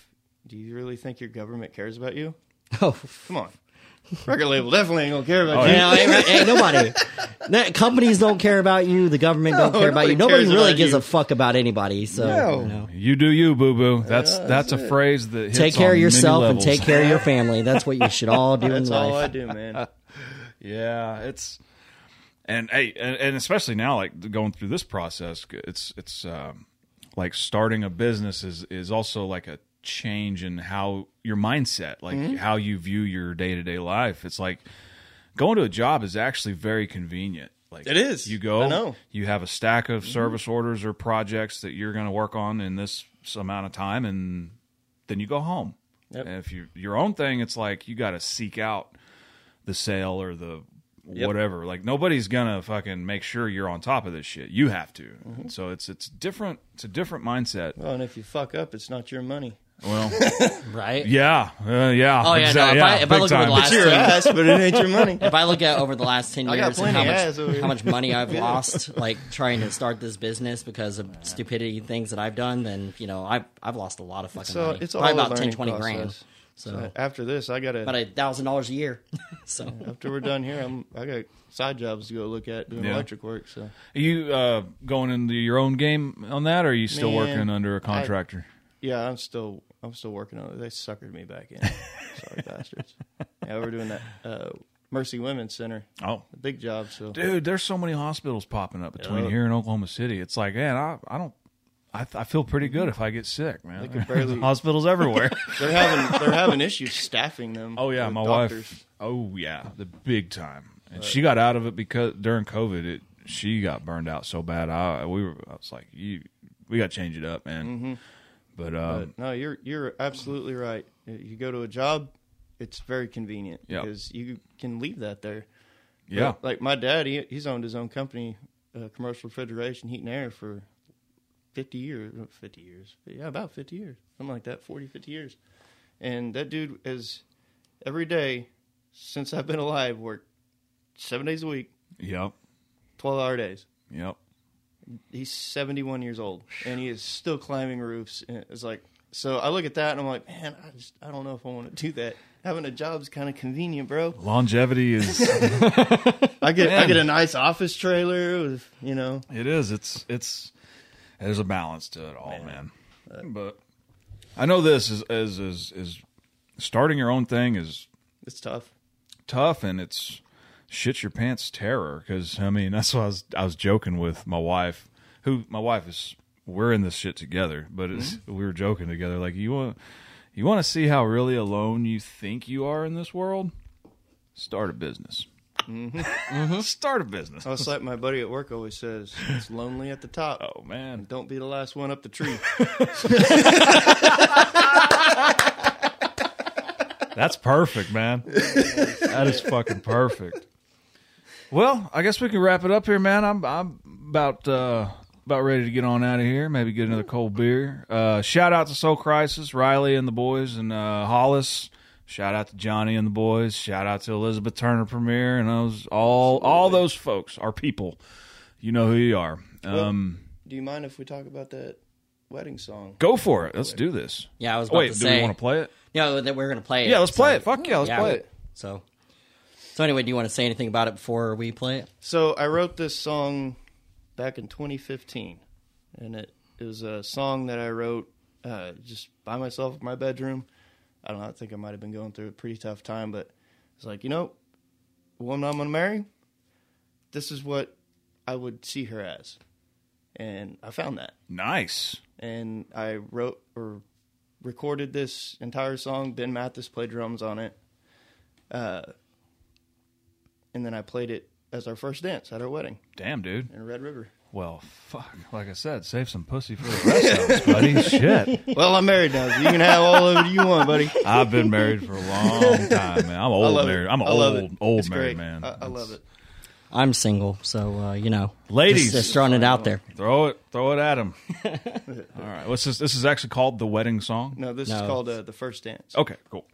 do you really think your government cares about you? Oh, Come on. Record label definitely ain't gonna care about Oh, you. You know, ain't, ain't nobody. No, companies don't care about you. The government don't No, care about you. nobody Nobody cares really about gives you. a fuck about anybody. So No. you know, You do you, boo boo. That's Yeah, that's, that's a phrase that hits take care on of many yourself and levels. take care of your family. That's what you should all do That's in all I life. do, man. Yeah, it's and hey, and, and especially now, like going through this process, it's it's um, like starting a business is is also like a change in how your mindset, like Mm-hmm. how you view your day to day life. It's like going to a job is actually very convenient. Like It is. You go, I know. you have a stack of service orders or projects that you're going to work on in this amount of time, and then you go home. Yep. And if you your own thing, it's like you got to seek out the sale or the Yep. whatever. Like nobody's gonna fucking make sure you're on top of this shit. You have to. Mm-hmm. So it's it's different. It's a different mindset. Well, and if you fuck up, it's not your money. Well, Right? yeah, uh, yeah. Oh, yeah, no, exa- if I- if I big look over time. the last- It's your ass, but it ain't your money. If I look at over the last ten years and how much ass over here. how much money I've lost, like trying to start this business because of stupidity things that I've done, then you know I've I've lost a lot of fucking So money. it's Probably a about 10, learning 20 grand. process. So Uh, After this, I gotta. about a thousand dollars a year. so after we're done here, I'm. I got side jobs to go look at doing Yeah. electric work. So Are you uh, going into your own game on that, or are you still Man, working under a contractor? yeah, I'm still. I'm still working on it. They suckered me back in. Sorry, bastards. Yeah, we're doing that uh, Mercy Women's Center, oh, a big job. So dude, there's so many hospitals popping up between Yep. here and Oklahoma City. It's like, man, I, I don't. I, I feel pretty good if I get sick, man. They barely- hospitals everywhere. they're having they're having issues staffing them. Oh yeah, with my doctors. wife. Oh yeah, the big time. And she got out of it because during COVID, it she got burned out so bad. I we were. I was like, you, we got to change it up, man. But, um, But no, you're you're absolutely right. You go to a job, it's very convenient Yep. because you can leave that there. yeah, But, like my dad, he, he's owned his own company, uh, commercial refrigeration, heat and air for 50 years. uh, 50 years. Yeah, about 50 years. Something like that, 40, 50 years. And that dude is, every day since I've been alive, worked seven days a week, yep, 12 hour days. yep. He's 71 years old and he is still climbing roofs. And it's like, so I look at that and I'm like, man, I just, I don't know if I want to do that. Having a job is kind of convenient, bro. Longevity is I get, I get a nice office trailer with, you know, it is. It's it's there's a balance to it all, man. But I know this is is is is starting your own thing is it's tough. tough and it's shit your pants terror because I mean that's what I was I was joking with my wife who my wife is we're in this shit together but it's Mm-hmm. we were joking together like you want you want to see how really alone you think you are in this world start a business Mm-hmm. start a business I was like my buddy at work always says, it's lonely at the top. oh man Don't be the last one up the tree. That's perfect, man. that is fucking perfect. Well, I guess we can wrap it up here, man. I'm I'm about uh about ready to get on out of here. Maybe get another cold beer. Uh shout out to Soul Crisis, Riley and the boys and uh Hollis. Shout out to Johnny and the boys. Shout out to Elizabeth Turner Premier and those all all those folks, our people. You know who you are. Um Do you mind if we talk about that wedding song? go for it. Let's do this. yeah, I was about Wait, to do say. we want to play it? Yeah, that we're gonna play it. Yeah, let's so- play it. Fuck yeah, let's yeah, play it. So, so anyway, do you want to say anything about it before we play it? So I wrote this song back in 2015, and it, it was a song that I wrote uh, just by myself in my bedroom. I don't know. I think I might have been going through a pretty tough time, but it's like you know, the woman I'm gonna marry. This is what I would see her as, and I found that. Nice. and I wrote or recorded this entire song. Ben Mathis played drums on it, uh, and then I played it as our first dance at our wedding Damn, dude. in Red River. Well, fuck. Like I said, save some pussy for the rest of us, buddy. Shit. Well, I'm married now, so you can have all of it you want, buddy. I've been married for a long time, man. I'm old love married. it. I'm an I love old, it. old It's married great. man. I, I love it. I'm single, so uh, you know, Ladies. just, just throwing it out there. Throw it, throw it at him. All right. What's this? This is actually called the wedding song. No, this is No. called uh, the first dance. Okay, cool.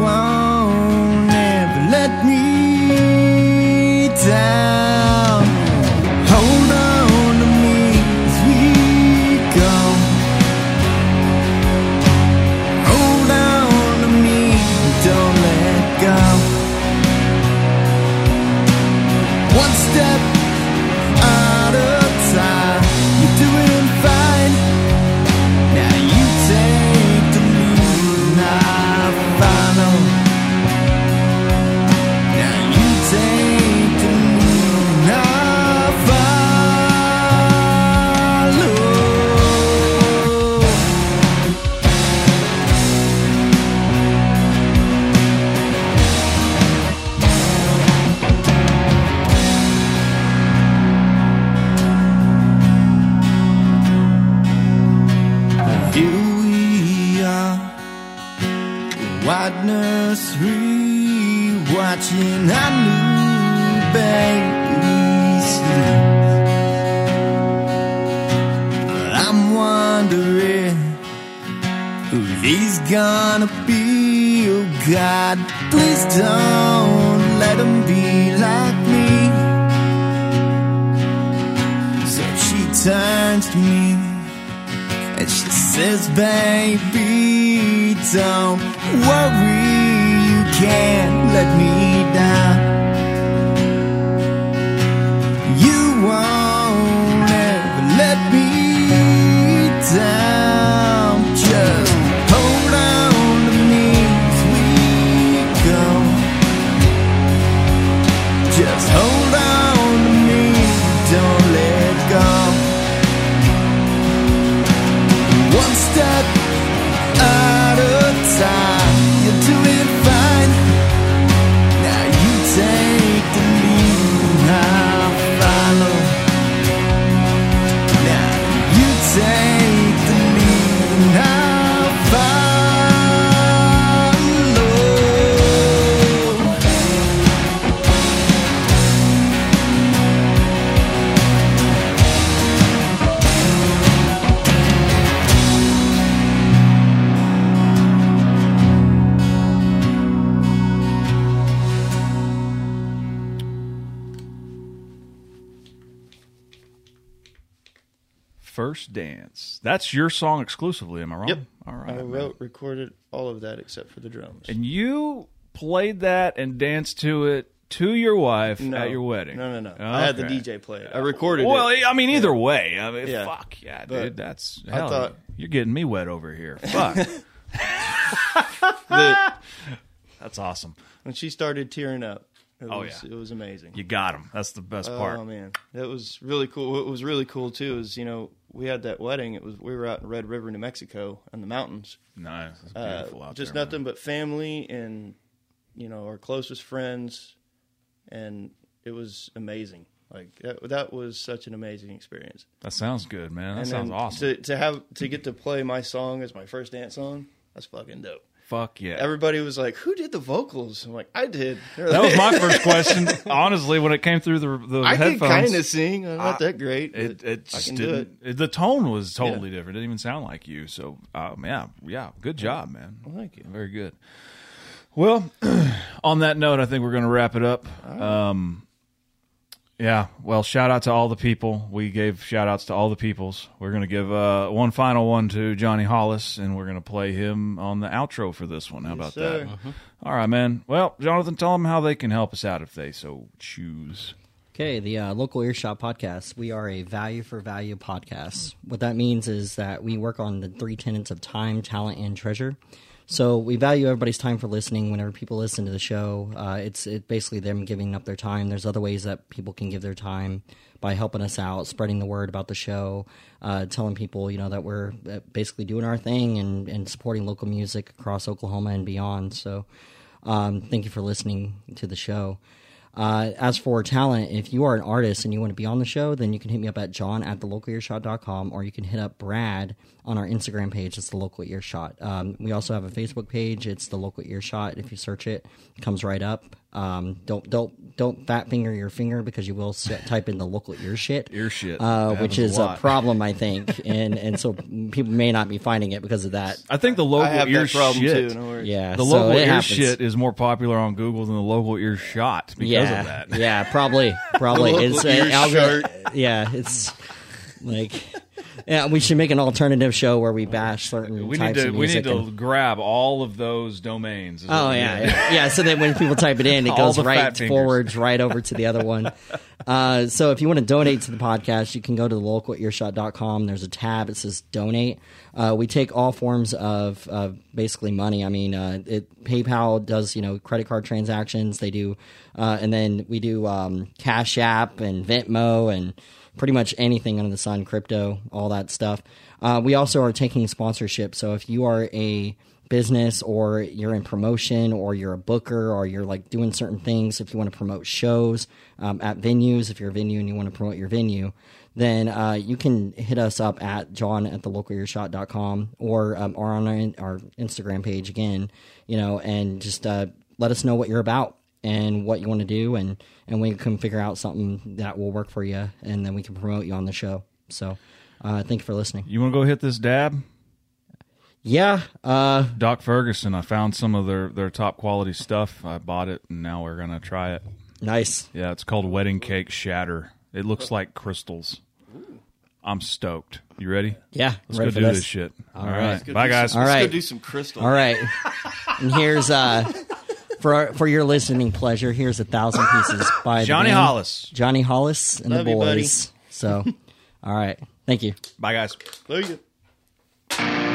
Won't ever let me down. Dance. That's your song exclusively, am I wrong? Yep. All right. I wrote, recorded all of that except for the drums. And you played that and danced to it to your wife No. at your wedding. No, no, no. I had the Okay. DJ play it. I recorded it. Well, it. I mean, either way. I mean, Yeah. fuck yeah, But dude. That's I hell. thought- you're getting me wet over here. Fuck. The- That's awesome. when she started tearing up, it Oh, was, yeah. it was amazing. You got him. That's the best part. Oh man, that was really cool. What was really cool too is you know we had that wedding. It was we were out in Red River, New Mexico, in the mountains. nice. It's Uh, beautiful out just there. nothing but family and you know our closest friends, and it was amazing. Like that, that was such an amazing experience. That sounds good, man. That and sounds awesome. To to have to get to play my song as my first dance song, that's fucking dope. Fuck yeah. Everybody was like, "Who did the vocals?" I'm like, "I did." that was my first question. Honestly, when it came through the the I can headphones, kind of sing. I'm not that great. it it I just can do it. didn't. It. The tone was totally different. It didn't even sound like you. So, um, yeah, yeah, good job, man. Well, thank you. Very good. Well, on that note, I think we're going to wrap it up. Um, yeah. Well, shout out to all the people. We gave shout outs to all the peoples. We're going to give uh, one final one to Johnny Hollis, and we're going to play him on the outro for this one. How about sir. that? All right, man. Well, Jonathan, tell them how they can help us out if they so choose. Okay, the uh, local earshot podcast. We are a value for value podcast. What that means is that we work on the three tenets of time, talent, and treasure. So we value everybody's time for listening. Whenever people listen to the show, uh, it's it basically them giving up their time. There's other ways that people can give their time by helping us out, spreading the word about the show, uh, telling people you know that we're uh, basically doing our thing and, and supporting local music across Oklahoma and beyond. So um, thank you for listening to the show. Uh, as for talent, if you are an artist and you want to be on the show, then you can hit me up at john at thelocal.earshot.com or you can hit up Brad on our Instagram page. It's the local earshot. Um, we also have a Facebook page. It's the local earshot. If you search it, it comes right up. Um, don't don't don't fat finger your finger because you will s- type in the local ear shit, Ear shit. uh, which is a a, problem, I think, and and so people may not be finding it because of that. I think the local I have ear that problem shit. too. No. Yeah, The local it ear happens. shit is more popular on Google than the local earshot because yeah, of that. Yeah, probably, probably. The it's local ear an algor- Yeah, it's like yeah. We should make an alternative show where we bash certain We need types to of we music. need to and- grab all of those domains. Oh yeah, yeah, yeah. So that when people type it in, it goes right forwards, right over to the other one. Uh, so if you want to donate to the podcast, you can go to the localearshot.com. There's a tab. It says donate. Uh, we take all forms of uh, basically money. I mean, uh, it, PayPal does you know credit card transactions. They do, uh, and then we do um, Cash App and Venmo and pretty much anything under the sun, crypto, all that stuff. Uh, we also are taking sponsorship. So if you are a business or you're in promotion or you're a booker or you're like doing certain things if you want to promote shows um, at venues if you're a venue and you want to promote your venue then uh, you can hit us up at john at the localearshot.com or um, or on our, our instagram page again you know and just uh, let us know what you're about and what you want to do and and we can figure out something that will work for you and then we can promote you on the show so uh, thank you for listening You want to go hit this dab? yeah uh, Doc Ferguson. I found some of their their top quality stuff. I bought it, and now we're gonna try it. nice Yeah, it's called Wedding Cake Shatter. It looks like crystals. I'm stoked. You ready? yeah Let's ready go for do this. this shit. All right. right. Bye, guys. Some, All let's right. go do some crystal. All right. And here's uh for our, for your listening pleasure, here's a thousand pieces by Johnny Hollis. Johnny Hollis and Love the boys. You, so, all right, thank you. Bye, guys. Love you.